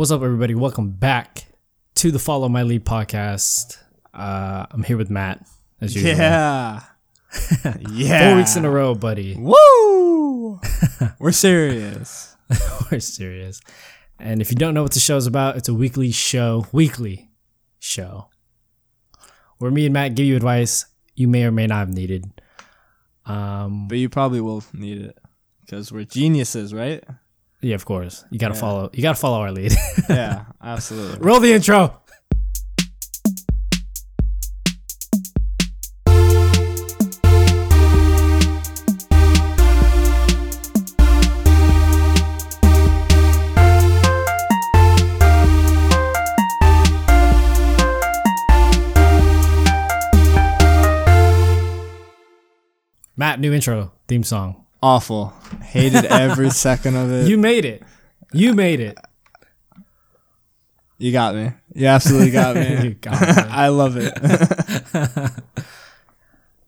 What's up, everybody? Welcome back to the Follow My Lead podcast. Uh, I'm here with Matt, as usual. Yeah. yeah. Four weeks in a row, buddy. Woo! We're serious. We're serious. And if you don't know what the show's about, it's a weekly show, weekly show, where me and Matt give you advice you may or may not have needed. Um, But you probably will need it because we're geniuses, right? Yeah, of course. You gotta Yeah. follow. You gotta follow our lead. Yeah, absolutely. Roll the intro. Matt, new intro theme song. Awful. Hated every second of it. You made it. You made it. You got me. You absolutely got me. You got me. I love it.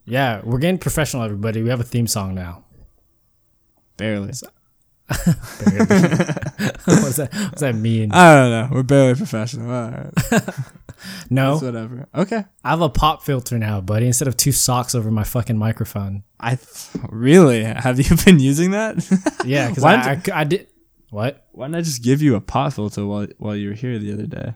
Yeah, we're getting professional, everybody. We have a theme song now. barely. what's that? What's that mean? I don't know. We're barely professional. All right. No, It's whatever. Okay. I have a pop filter now, buddy. Instead of two socks over my fucking microphone. I th- really have you been using that? Yeah, because I, I, I did. What? Why didn't I just give you a pop filter while while you were here the other day?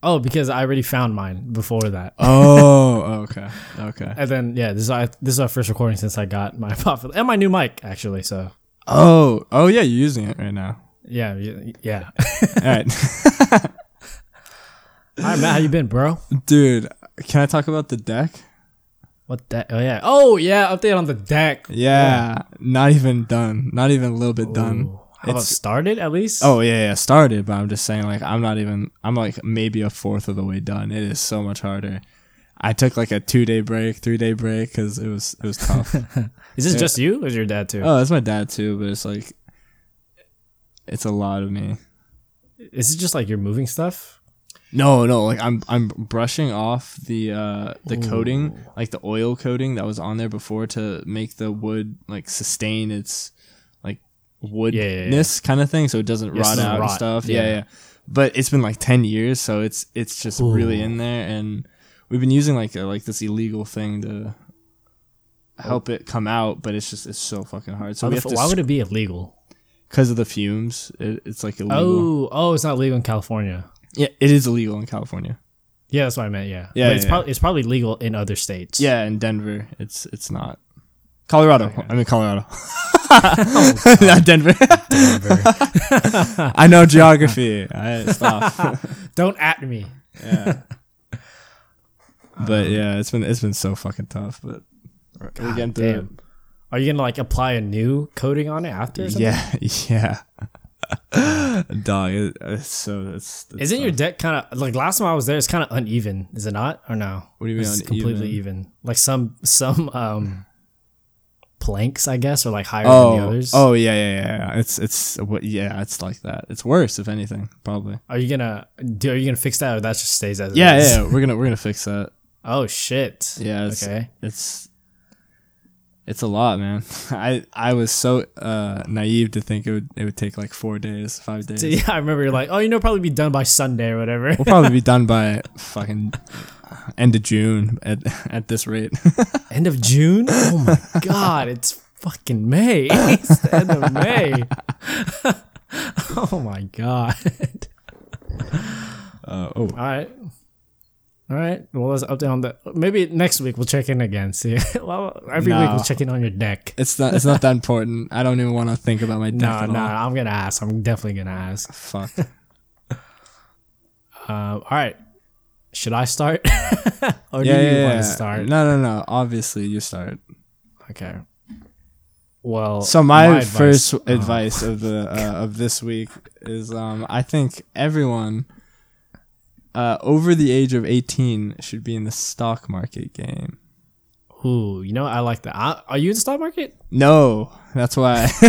Oh, because I already found mine before that. Oh, okay, okay. And then yeah, this is our, this is our first recording since I got my pop filter and my new mic actually. So Oh, oh yeah, you're using it right now. yeah, y- yeah. All right, All right, Matt, how you been, bro? dude. Can I talk about the deck? What deck? Oh yeah. Oh yeah. Update on the deck. Yeah, not even done. Not even a little bit done. Ooh. How about It's- started at least? Oh yeah, yeah, started, but I'm just saying like I'm not even. I'm like maybe a fourth of the way done. It is so much harder. I took like a two day break, three day break because it was it was tough. Is this yeah. just you or is your dad too? oh, that's my dad too, but it's like it's a lot of me. Is it just like you're moving stuff? No, no, like I'm I'm brushing off the uh the coating, like the oil coating that was on there before to make the wood like sustain its like woodness yeah, kind of thing so it doesn't Yeah, it rot out and stuff. Yeah. Yeah. yeah, But it's been like 10 years so it's it's just really in there and we've been using like a, like this illegal thing to oh. help it come out, but it's just it's so fucking hard. So Why, we the have f- to why would it be illegal? because of the fumes, it, it's like illegal. Oh, oh, it's not legal in California. Yeah, it is illegal in California. Yeah, that's what I meant. Yeah, Yeah, but it's yeah, probably it's probably legal in other states. Yeah, in Denver, it's it's not. Colorado. I mean Colorado. Oh, not Denver. Denver. I know geography. I stop. Don't at me. yeah. But yeah, it's been it's been so fucking tough. But we're we're getting through Damn. Are you gonna like apply a new coating on it after? Yeah, yeah. Dog, it, it's so it's. it's Isn't your deck kind of like last time I was there? It's kind of uneven, is it not? Or no? What do you mean It's completely even. Like some some um planks, I guess, are like higher than the Oh, others. oh yeah, yeah, yeah. It's it's what yeah, it's like that. It's worse if anything, probably. Are you gonna do? Are you gonna fix that, or that just stays as Yeah, it is? yeah. We're gonna we're gonna fix that. Oh shit. Yeah. It's, Okay. It's it's a lot, man. I I was so uh, naive to think it would it would take like four days, five days. Yeah, I remember you're like, oh, you know, probably be done by Sunday or whatever. We'll probably be done by fucking end of June at at this rate. end of June. Oh my god, it's fucking May. it's the end of May. oh my god. Uh, oh, All right. All right. Well, let's update on that. Maybe next week we'll check in again. See, well, every week we'll check in on your deck. it's not it's not that important. I don't even want to think about my deck No, no. I'm gonna ask. I'm definitely gonna ask. Fuck. Um, all right. Should I start, or yeah, do you yeah, want yeah. to start? No, no, no. Obviously, you start. Okay. Well, So my, advice- first oh, advice of the uh, of this week is um, I think everyone uh, over the age of eighteen should be in the stock market game. Ooh, you know I like that. I, are you in the stock market? No, that's why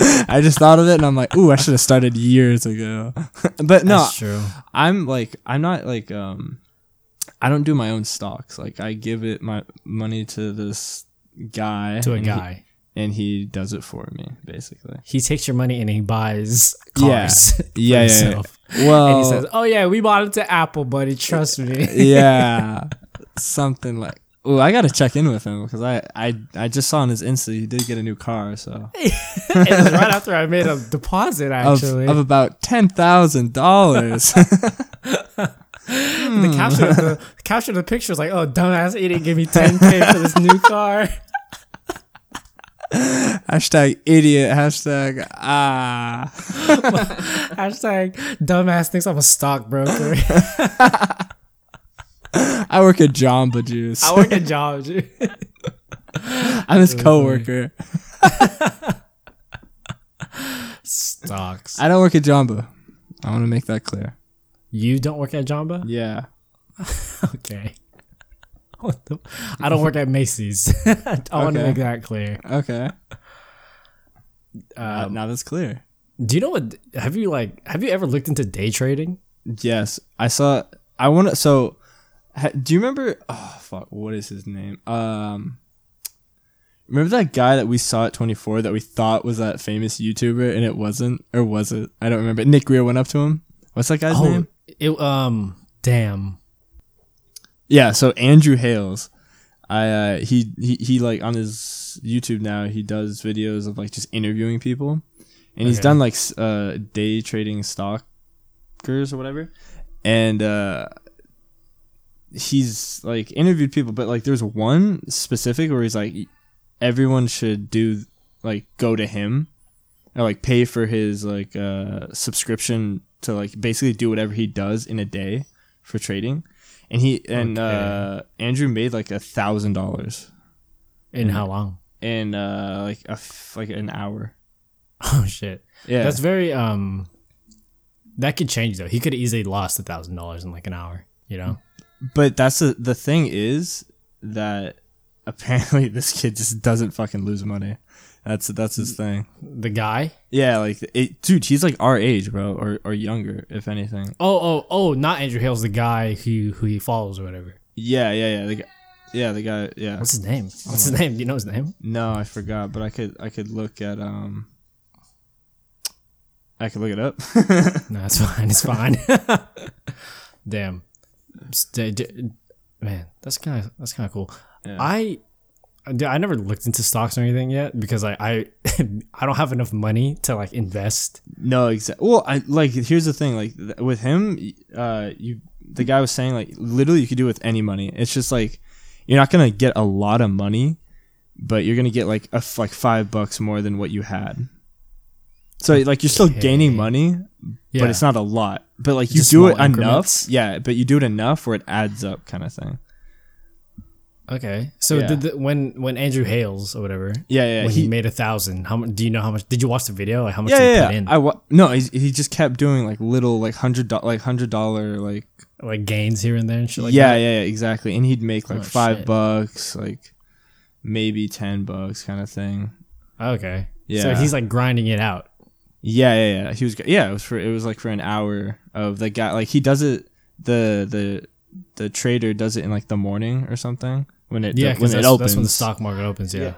I just thought of it and I'm like, ooh, I should have started years ago. but no, That's true. I'm like, I'm not like, um, I don't do my own stocks. Like, I give it my money to this guy. To a guy. And he does it for me basically. He takes your money and he buys Yeah. cars. for Yeah, yeah, yeah. Well, And he says, "Oh yeah, we bought it to Apple, buddy. Trust me." yeah, something like. Oh, I gotta check in with him because I, I I just saw on his Insta he did get a new car, so it was right after I made a deposit. Actually, of about ten thousand dollars. the caption of the, the caption of the picture was like, "Oh, dumbass idiot, give me 10k for this new car." Hashtag idiot. Hashtag ah. Hashtag dumbass thinks I'm a stockbroker. I work at Jamba Juice. I work at Jobs. I'm his coworker. Stocks. I don't work at Jamba. I want to make that clear. You don't work at Jamba? Yeah. Okay. The- I don't work at Macy's. I want to make that clear. Okay. Uh, Um, now that's clear. do you know what? Have you like? Have you ever looked into day trading? Yes, I saw. I want to. So, ha, do you remember? Oh fuck! What is his name? Um, remember that guy that we saw at 24 that we thought was that famous YouTuber and it wasn't, or was it? I don't remember. Nick Greer went up to him. What's that guy's name? it um. Damn. Yeah. So Andrew Hales, I uh, he he he like on his YouTube now he does videos of like just interviewing people, and he's done like uh day trading stockers or whatever, and uh he's like interviewed people, but like there's one specific where he's like everyone should do like go to him or like pay for his like uh subscription to like basically do whatever he does in a day for trading and he and Okay. uh andrew made like a thousand dollars In how long? in uh like a f- like an hour Oh shit. yeah That's very um. That could change though. He could have easily lost a thousand dollars in like an hour. You know. but that's the the thing is that apparently this kid just doesn't fucking lose money that's that's his thing The guy. yeah like it, dude he's like our age bro or or younger if anything Oh oh oh! Not Andrew Hale's the guy who who he follows or whatever. yeah yeah yeah the guy yeah the guy yeah What's his name? What's his name? Do you know his name? No, I forgot, but I could I could look at um I could look it up. No, it's fine. It's fine. Damn. Man, that's kind of that's kind of cool. Yeah. I I never looked into stocks or anything yet because I I I don't have enough money to like invest. no, exactly. Well, I like here's the thing, like th- with him, uh, you the guy was saying like literally you could do it with any money. It's just like you're not gonna get a lot of money, but you're gonna get like a f- like five bucks more than what you had. So like you're still gaining Okay. money, Yeah. but it's not a lot. But like you Just do it enough, increments. yeah. But you do it enough where it adds up, kind of thing. Okay. So Yeah. did the, when when Andrew Hales or whatever Yeah, yeah. when he, he- made a thousand, how much? Do you know how much? Did you watch the video? Like how much yeah, did he yeah, put yeah. in? I wa- no, he, he just kept doing like little like hundred do- like hundred dollar like like gains here and there and shit like yeah, that. yeah, yeah, exactly. And he'd make like Oh, five shit. bucks, like maybe ten bucks, kind of thing. Okay. Yeah. So he's like grinding it out. Yeah, yeah, yeah. He was yeah. It was for it was like for an hour of the guy. Like he does it. The the the trader does it in like the morning or something when it Yeah, when it that's, opens. that's when the stock market opens. Yeah.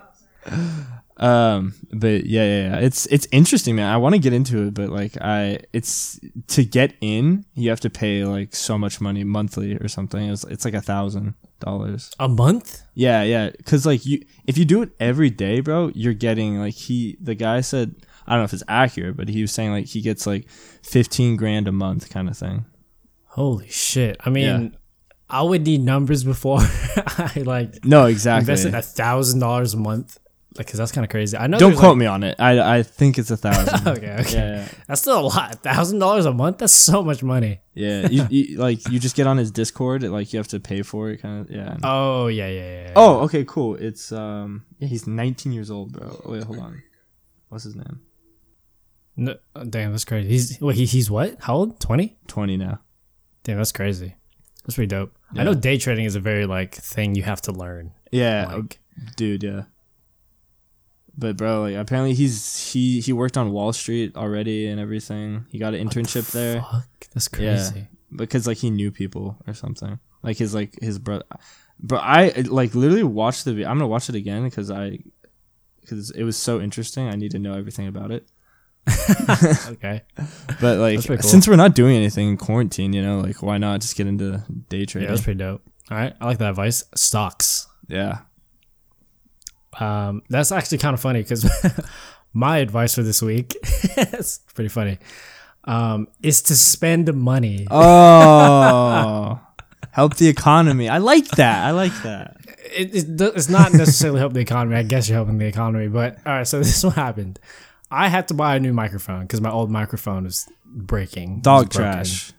Um, but yeah, yeah, yeah. It's it's interesting, man. I want to get into it, but like I, it's to get in, you have to pay like so much money monthly or something. It's it's like a thousand dollars. A month? Yeah, yeah. Cause like you, if you do it every day, bro, you're getting like he, the guy said, I don't know if it's accurate, but he was saying like he gets like fifteen grand a month, kind of thing. Holy shit! I mean, Yeah. I would need numbers before I like No, exactly. invested a thousand dollars a month. Like, cause that's kind of crazy. I know. Don't quote like- me on it. I I think it's a thousand. Okay, okay. Yeah, yeah. That's still a lot. Thousand dollars a month. That's so much money. Yeah, you, you like you just get on his Discord. Like you have to pay for it, kind of. Yeah. Oh yeah, yeah, yeah. yeah. Oh, okay, cool. It's um, yeah, he's 19 years old, bro. Oh, Wait, hold on. What's his name? No, oh, damn, that's crazy. He's wait, he, he's what? How old? Twenty? 20 now. Damn, that's crazy. That's pretty dope. I know day trading is a very like thing you have to learn. Yeah, Like, uh, dude. Yeah. But bro, like apparently he's he he worked on Wall Street already and everything. He got an internship there fuck, that's Yeah. crazy. because like he knew people or something. Like his like his brother. But I like literally watched the. I'm gonna watch it again because I because it was so interesting. I need to know everything about it. okay. But like, cool. since we're not doing anything in quarantine, you know, like why not just get into day Yeah, trading? that's pretty dope. All right, I like that advice. Stocks. yeah. Um, that's actually kind of funny because my advice for this week, it's pretty funny, um, is to spend money. Oh, help the economy. I like that. I like that. It, it, it's not necessarily help the economy. I guess you're helping the economy, but all right. So this is what happened. I had to buy a new microphone because my old microphone was breaking. It was Dog trash.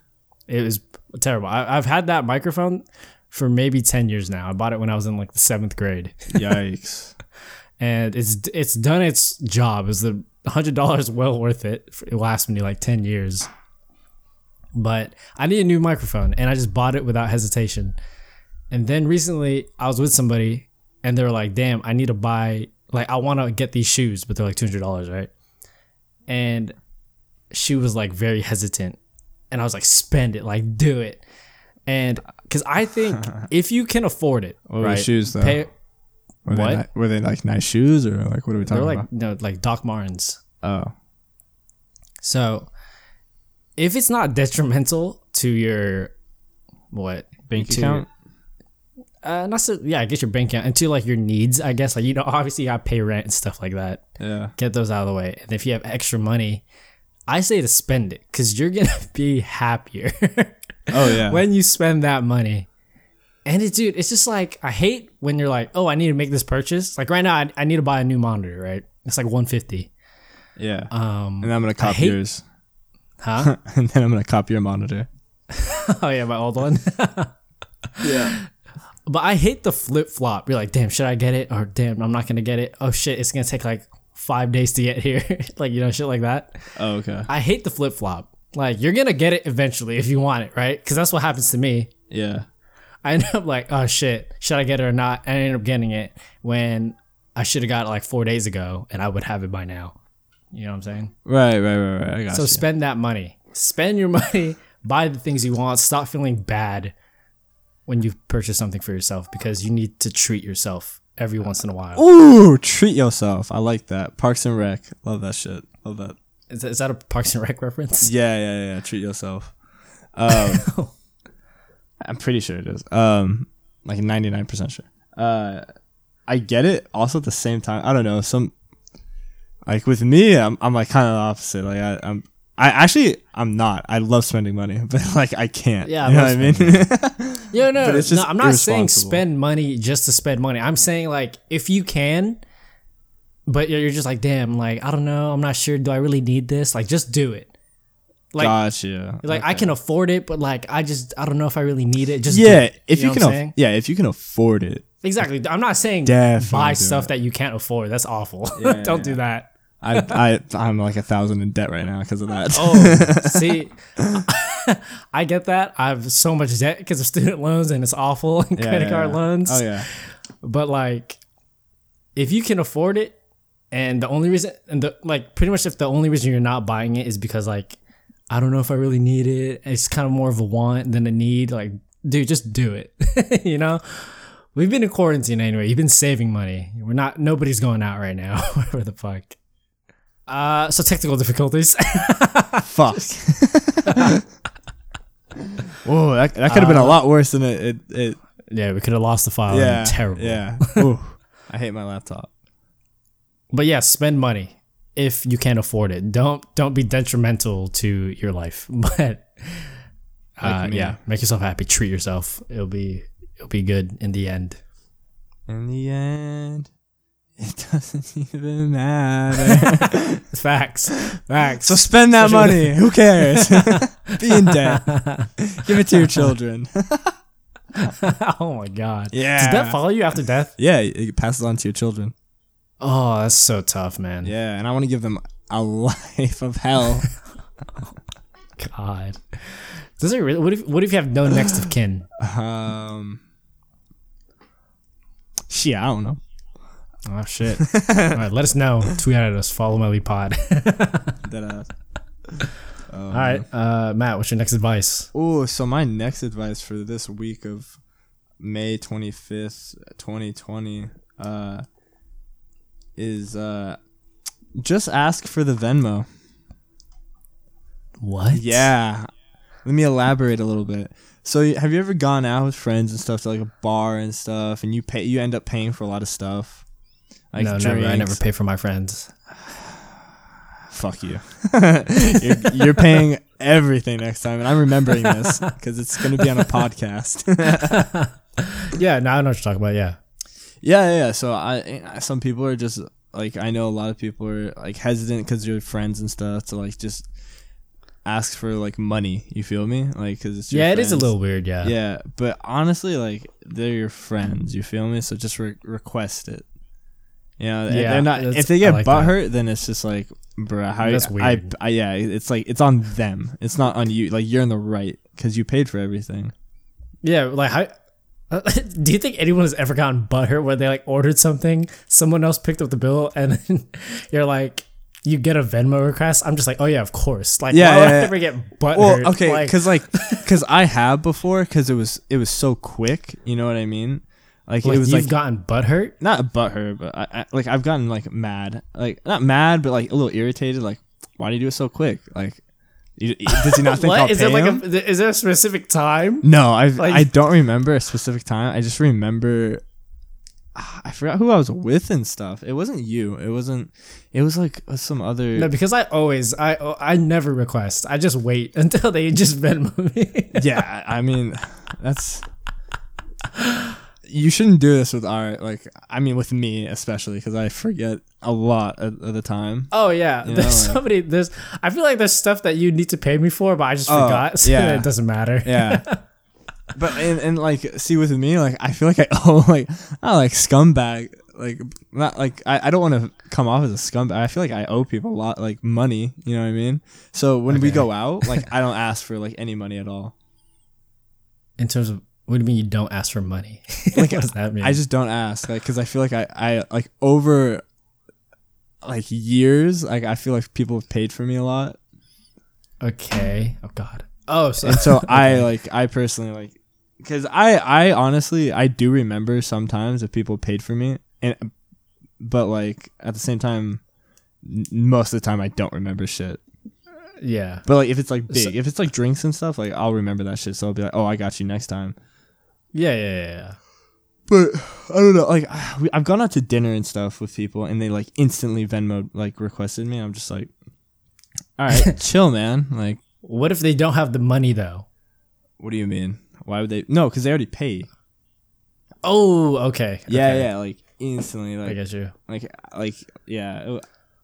It was terrible. I, I've had that microphone for maybe ten years now. I bought it when I was in like the seventh grade. Yikes. and it's it's done its job. Is the hundred dollars well worth it? It lasts me like ten years. But I need a new microphone, and I just bought it without hesitation. And then recently, I was with somebody, and they were like, "Damn, I need to buy like I want to get these shoes, but they're like two hundred dollars, right?" And she was like very hesitant, and I was like, "Spend it, like do it." And because I think if you can afford it, What were right? shoes, though? Pay, Were What? They ni- were they like nice shoes or like what are we they're talking like about? no, like Doc Martens. Oh, So if it's not detrimental to your what bank To- account. Uh not so yeah, I guess your bank account and to like your needs, I guess. Like you know, obviously you gotta pay rent and stuff like that. Yeah. Get those out of the way. And if you have extra money, I say to spend it because you're gonna be happier Oh yeah. when you spend that money. And it, dude, it's just like I hate when you're like, oh, I need to make this purchase. Like right now, I, I need to buy a new monitor. Right? It's like 150. yeah. Um, and I'm gonna copy hate- yours, huh? and then I'm gonna copy your monitor. oh yeah, my old one. Yeah. But I hate the flip flop. You're like, damn, should I get it? Or damn, I'm not gonna get it. Oh shit, it's gonna take like five days to get here. like you know, shit like that. Oh okay. I hate the flip flop. Like you're gonna get it eventually if you want it, right? Because that's what happens to me. Yeah. I end up like, oh shit, should I get it or not? And I end up getting it when I should have got it like four days ago, and I would have it by now. You know what I'm saying? Right. Right. Right. Right. I got So you. spend that money. Spend your money. Buy the things you want. Stop feeling bad when you purchase something for yourself because you need to treat yourself every once in a while. Ooh, treat yourself. I like that. Parks and Rec. Love that shit. Love that. Is, that- is that a Parks and Rec reference? Yeah, yeah, yeah. Treat yourself. Um, I'm pretty sure it is. Um, like 99% sure. Uh, I get it. Also, at the same time, I don't know. Some like with me, I'm, I'm like kind of the opposite. Like I, I'm, I actually, I'm not. I love spending money, but like I can't. Yeah, I you know what I mean. Yeah, no, no, just I'm not saying spend money just to spend money. I'm saying like if you can, but you're just like, damn, like I don't know, I'm not sure. Do I really need this? Like, just do it. Like, gotcha. like I can afford it, but like I just I don't know if I really need it. Just Yeah, do it. if you, know can, what I'm aff- saying? yeah, if you can afford it, exactly. I'm not saying Definitely buy stuff it. that you can't afford. That's awful. Yeah, don't yeah. do that. I, I, I'm like a thousand in debt right now because of that. Oh, see, I get that. I have so much debt because of student loans, and it's awful. And Yeah, credit yeah, card yeah. loans. Oh yeah. But like, if you can afford it, and the only reason, and the like, pretty much if the only reason you're not buying it is because like, I don't know if I really need it. It's kind of more of a want than a need. Like, dude, just do it. you know. We've been in quarantine anyway. You've been saving money. We're not. Nobody's going out right now. Where the fuck? Uh, so technical difficulties. Fuck. Whoa, that, that could have been a lot worse than it. It. it yeah, we could have lost the file. yeah. terrible. Yeah. Ooh, I hate my laptop. But yeah, spend money if you can't afford it. Don't don't be detrimental to your life. But uh, Like me. yeah, make yourself happy. Treat yourself. It'll be it'll be good in the end. In the end, it doesn't even matter. Facts. Facts. so spend that Especially- money. Who cares? Be in debt. Give it to your children. oh my god. Yeah. Does that follow you after death? Yeah, it passes on to your children. Oh, that's so tough, man. Yeah, and I want to give them a life of hell. God. Does it really? What if what if you have no next of kin? um. Shit, I don't know. Oh shit. All right, let us know. Tweet at us. Follow Melly Pod. That uh, All right, uh, Matt. What's your next advice? Oh, so my next advice for this week of May 25th, 2020, uh is uh, just ask for the Venmo. What? Yeah. Let me elaborate a little bit. So, have you ever gone out with friends and stuff to like a bar and stuff, and you pay, you end up paying for a lot of stuff? Like no, never. I never pay for my friends. Fuck you. you're, you're paying everything next time, and I'm remembering this because it's gonna be on a podcast. Yeah, now I know what you're talking about. Yeah. Yeah, yeah. yeah. So I, some people are just like I know a lot of people are like hesitant because you're friends and stuff to like just ask for like money. You feel me? Like because it's your Yeah, it is a little weird. Yeah. Yeah, but honestly, like they're your friends. You feel me? So just re- request it. You know, Yeah, they're not. If they get like that. butthurt, then it's just like, bruh, how That's I, weird. I, yeah, it's like it's on them. It's not on you. Like you're in the right because you paid for everything. Yeah, like how. Uh, do you think anyone has ever gotten butthurt where they like ordered something, someone else picked up the bill, and then you're like, you get a Venmo request? I'm just like, oh yeah, of course. Like, Yeah, why would yeah, I yeah. ever get butthurt? Well, okay, like, because like, because I have before, because it was it was so quick. You know what I mean? Like, like it was you've like gotten butthurt. not a butthurt, but I, I like I've gotten like mad, like not mad, but like a little irritated. Like, why do you do it so quick? Like, you, does he not think I'll is pay there like him? a? Is there a specific time? No, I Like- I don't remember a specific time. I just remember ah, I forgot who I was with and stuff. It wasn't you. It wasn't. It was like some other. No, because I always, I, I never request. I just wait until they just Venmo me. yeah, I mean, that's. You shouldn't do this with our like. I mean, with me especially because I forget a lot of, of the time. Oh yeah, You there's know, like- somebody. There's. I feel like there's stuff that you need to pay me for, but I just Oh, forgot. So yeah. it doesn't matter. Yeah. But and, and like see with me like I feel like I owe like I like scumbag like not like I, I don't want to come off as a scumbag. I feel like I owe people a lot like money, you know what I mean? So when we go out, like I don't ask for like any money at all. In terms of what do you mean you don't ask for money? Like, what does that mean? I just don't ask like cuz I feel like I I like over like years like I feel like people have paid for me a lot. okay. Oh God. Oh, so and so I like I personally like because I I honestly I do remember sometimes if people paid for me and but like at the same time most of the time I don't remember shit yeah. but like if it's like big So- if it's like drinks and stuff like I'll remember that shit so I'll be like oh I got you next time Yeah, yeah, yeah, yeah. but I don't know like we- I've gone out to dinner and stuff with people and they like instantly Venmo like requested me I'm just like all right chill man like What if they don't have the money though? what do you mean why would they no because they already paid Oh, okay. yeah okay. yeah like instantly Like, I get you. like like yeah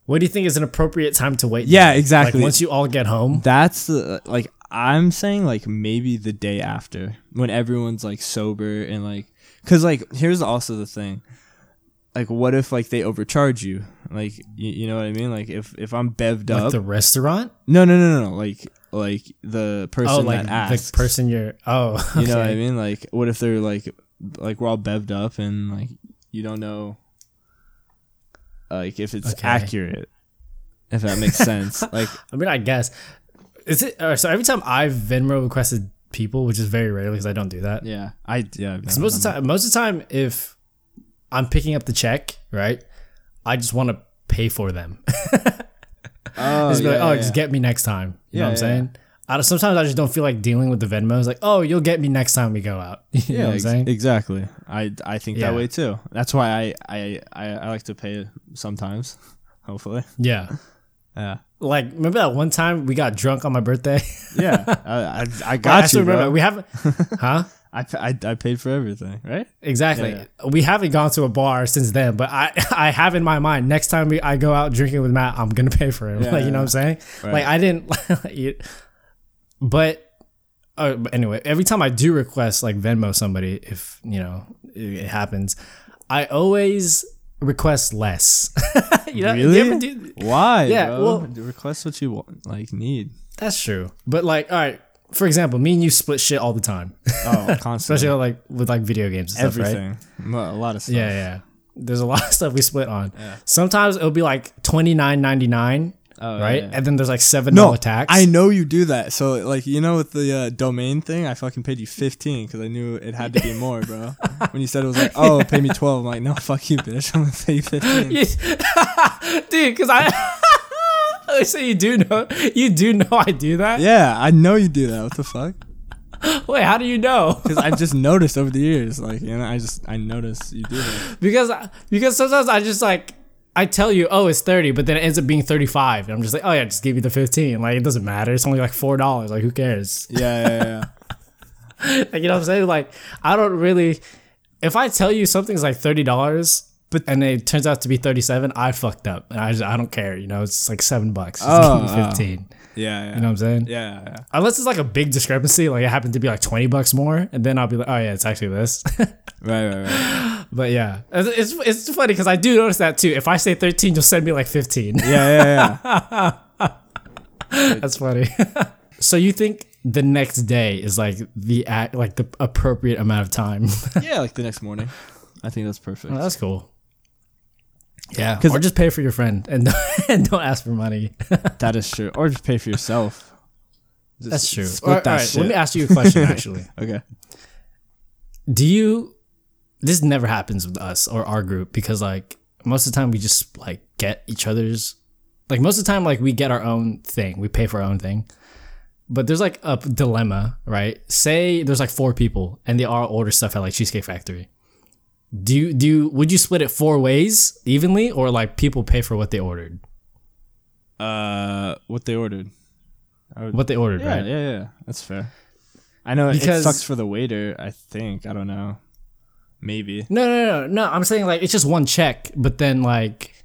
What do you think is an appropriate time to wait? Yeah, then? exactly. Like once you all get home. that's the like i'm saying like maybe the day after when everyone's like sober and like because like here's also the thing like what if like they overcharge you like you, you know what i mean like if if i'm bevved Like up the restaurant? no no no no no like like the person oh, like that asks the person you're. Oh, you know what i mean like what if they're like like we're all bevved up and like you don't know like if it's Okay. accurate if that makes sense like I mean, I guess. Is it uh, so? Every time I've Venmo requested people, which is very rarely because I don't do that. Yeah, I yeah. Because most of the time, most of the time, if I'm picking up the check, right, I just want to pay for them. oh, just yeah, like, oh, yeah, just get me next time. You know Yeah, what I'm saying? I sometimes I just don't feel like dealing with the Venmo. It's like, oh, you'll get me next time we go out. you yeah, know what I'm ex- saying? exactly. I I think that way too. That's why I I I, I like to pay sometimes. Hopefully, yeah. Yeah, Like, remember that one time we got drunk on my birthday? yeah. I I, I I got still you, remember bro. we haven't, huh? I, I I paid for everything, right? Exactly. Yeah, We haven't gone to a bar since then, but I I have in my mind next time we, I go out drinking with Matt, I'm gonna pay for him. Yeah, like you know yeah. what I'm saying? Right. Like I didn't. but, uh, but anyway, every time I do request like Venmo somebody, if you know it, it happens, I always request less. you know, Really? do- Why? Yeah, bro? well- request what you want, like need. that's true. But like, all right. For example, me and you split shit all the time, Oh, constantly. especially like with like video games and stuff, right? everything. A lot of stuff. Yeah, yeah. There's a lot of stuff we split on. Yeah. Sometimes it'll be like twenty nine ninety nine, Oh, right? yeah. And then there's like seven No, dollar tax. I know you do that. So like you know with the uh, domain thing, I fucking paid you fifteen because I knew it had to be more, bro. when you said it was like, oh, pay me twelve. I'm like, no, fuck you, bitch. I'm gonna pay you fifteen. dude, because I. so you do know you do know I do that? Yeah, I know you do that. What the fuck? Wait, how do you know? Because I just noticed over the years, like you know, I just I noticed you do that. because because sometimes I just like I tell you, oh, it's thirty, but then it ends up being thirty five, and I'm just like, oh yeah, just give me the fifteen. Like it doesn't matter. It's only like four dollars. Like who cares? Yeah, yeah, yeah. Like you know what I'm saying? Like I don't really. If I tell you something's like thirty dollars, But- and it turns out to be thirty seven, I fucked up. And I just, I don't care. You know, it's like seven bucks. Just Oh, give me oh. oh. Fifteen. yeah, yeah. You know what I'm saying? yeah, yeah, yeah. Unless it's like a big discrepancy, like it happened to be like twenty bucks more, and then I'll be like, oh yeah, it's actually this. Right, right, right. but yeah, it's it's, it's funny because I do notice that too. If I say thirteen, you'll send me like fifteen. Yeah, yeah, yeah. That's funny. so you think the next day is like the act, like the appropriate amount of time? yeah, like the next morning. I think that's perfect. Well, that's cool. Yeah, or just pay for your friend and and don't ask for money. that is true. Or just pay for yourself. Just That's true. Split All that right, shit. Let me ask you a question. Actually, okay. do you? This never happens with us or our group because like most of the time we just like get each other's. Like most of the time, like we get our own thing. We pay for our own thing. But there's like a dilemma, right? Say there's like four people and they all order stuff at like Cheesecake Factory. Do you do you, would you split it four ways evenly or like people pay for what they ordered? Uh, what they ordered? Would, What they ordered, yeah, right? yeah, yeah. That's fair. I know Because- it sucks for the waiter. I think. I don't know. Maybe. No, no, no, no. I'm saying like it's just one check, but then like,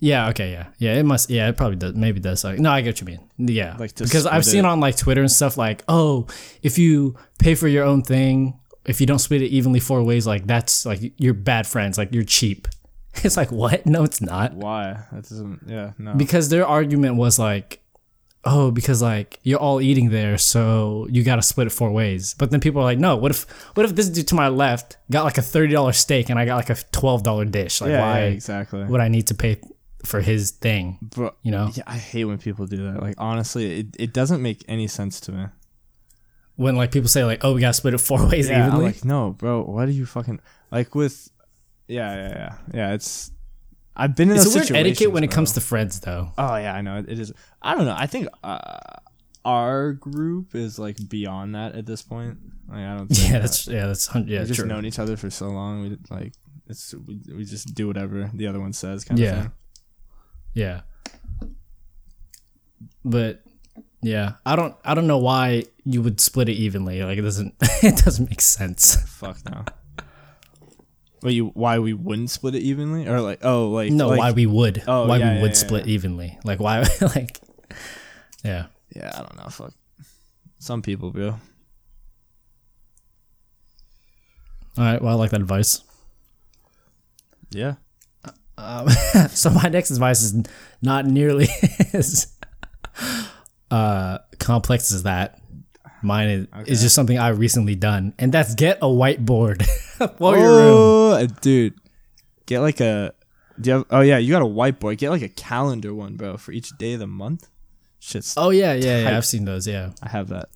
yeah, okay, yeah, yeah. It must, yeah, it probably does. Maybe does. Like, no, I get what you mean. Yeah, Like because I've seen it. on like Twitter and stuff like, oh, if you pay for your own thing, if you don't split it evenly four ways, like that's like you're bad friends, like you're cheap. It's like what? No, it's not. Why? That doesn't. Yeah. No. Because their argument was like, oh, because like you're all eating there, so you got to split it four ways. But then people are like, no, what if what if this dude to my left got like a thirty dollar steak and I got like a twelve dollar dish? Like yeah, why yeah, exactly. would I need to pay for his thing? Bro, You know, yeah, I hate when people do that. Like honestly, it, it doesn't make any sense to me. When like people say like, oh, we got to split it four ways Yeah, I'm evenly. like, no, bro. What are you fucking like with? Yeah, yeah, yeah, yeah. It's. I've been in it's a weird etiquette when it comes to friends, though. Oh yeah, I know it is. I don't know. I think uh, our group is like beyond that at this point. Like I don't. Think Yeah, that- that's yeah, that's yeah, we've just true. known each other for so long. We like it's we, we just do whatever the other one says. Kind Yeah. of thing. Yeah. But yeah, I don't I don't know why you would split it evenly. Like it doesn't it doesn't make sense. Fuck no. Wait, you why we wouldn't split it evenly or like oh like No, like, why we would. Oh, why yeah, we yeah, would yeah, split evenly. Like why like Yeah. yeah I don't know fuck some people bro All right, well I like that advice. yeah Um, so my next advice is not nearly as uh complex as that. Mine is, is just something I recently done, and that's get a whiteboard for your room. oh dude get like a do you have, oh yeah you got a whiteboard get like a calendar one bro for each day of the month shit's Oh yeah, yeah, yeah. I've seen those. Yeah. I have that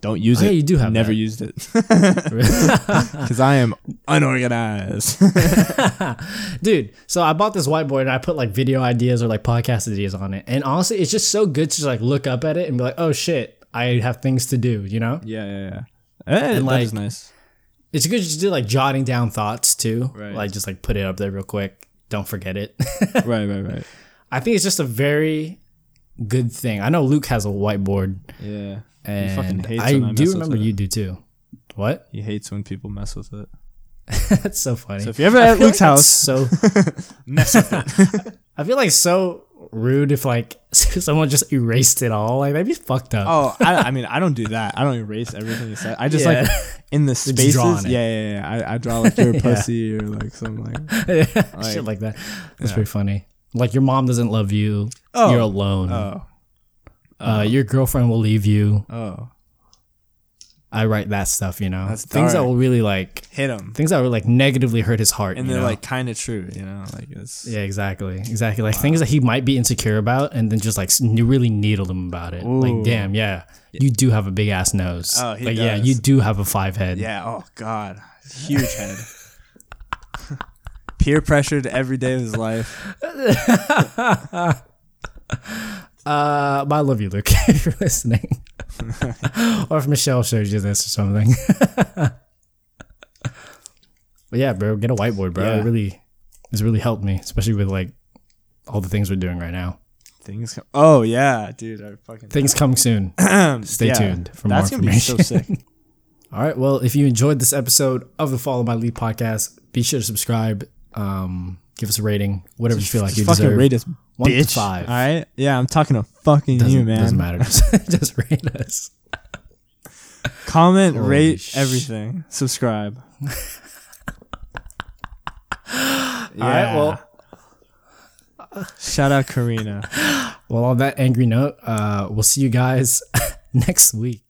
don't use Oh, it. yeah, you do have never that. used it. Because I am unorganized. Dude so i bought this whiteboard and i put like video ideas or like podcast ideas on it. And honestly it's just so good to just like look up at it and be like oh shit i have things to do you know? Yeah yeah yeah. Eh, that like- is nice. it's good just to do like jotting down thoughts too. Right. like just like put it up there real quick. Don't forget it. Right right right. I think it's just a very good thing. I know luke has a whiteboard. Yeah and he fucking hates i when I do mess with remember you do too what he hates when people mess with it that's so funny so if you're ever at Luke's like house so mess with it i feel like so rude if like someone just erased it all like that'd be fucked up Oh, I, I mean, I don't do that. I don't erase everything you said. I just Yeah. like in the spaces. Yeah, yeah, yeah. I, I draw like you're Yeah. pussy or like something like. shit like that. That's pretty funny. Like your mom doesn't love you. Oh. You're alone. Oh, uh, your girlfriend will leave you. oh. I write that stuff. You know, That's things that will really like Hit him. things that will like negatively hurt his heart. And they're know? like kind of true, you know? Like it's Yeah, exactly, exactly. Like things that he might be insecure about, and then just like really needled him about it. Ooh. Like, damn, yeah, you do have a big ass nose. Oh, he like, yeah, you do have a five head. Yeah, oh god. Huge head. Peer pressured every day of his life. Uh, but I love you, Luke, if you're listening, or if Michelle shows you this or something. but yeah, bro, get a whiteboard, bro. Yeah. It really, it's really helped me, especially with like all the things we're doing right now. Things come, Oh yeah, dude, I fucking Things coming soon. Stay Yeah, tuned for more That's gonna be information. so sick. All right. Well, if you enjoyed this episode of the Follow My Lead podcast, be sure to subscribe. Um, give us a rating, whatever you feel like Just you fucking deserve. rate us, One to bitch. five. All right. Yeah, I'm talking to fucking doesn't, you, man. doesn't matter. Just, just rate us. Comment, Holy rate sh- everything, subscribe. All right. Well, shout out Karina. well, on that angry note, uh, we'll see you guys next week.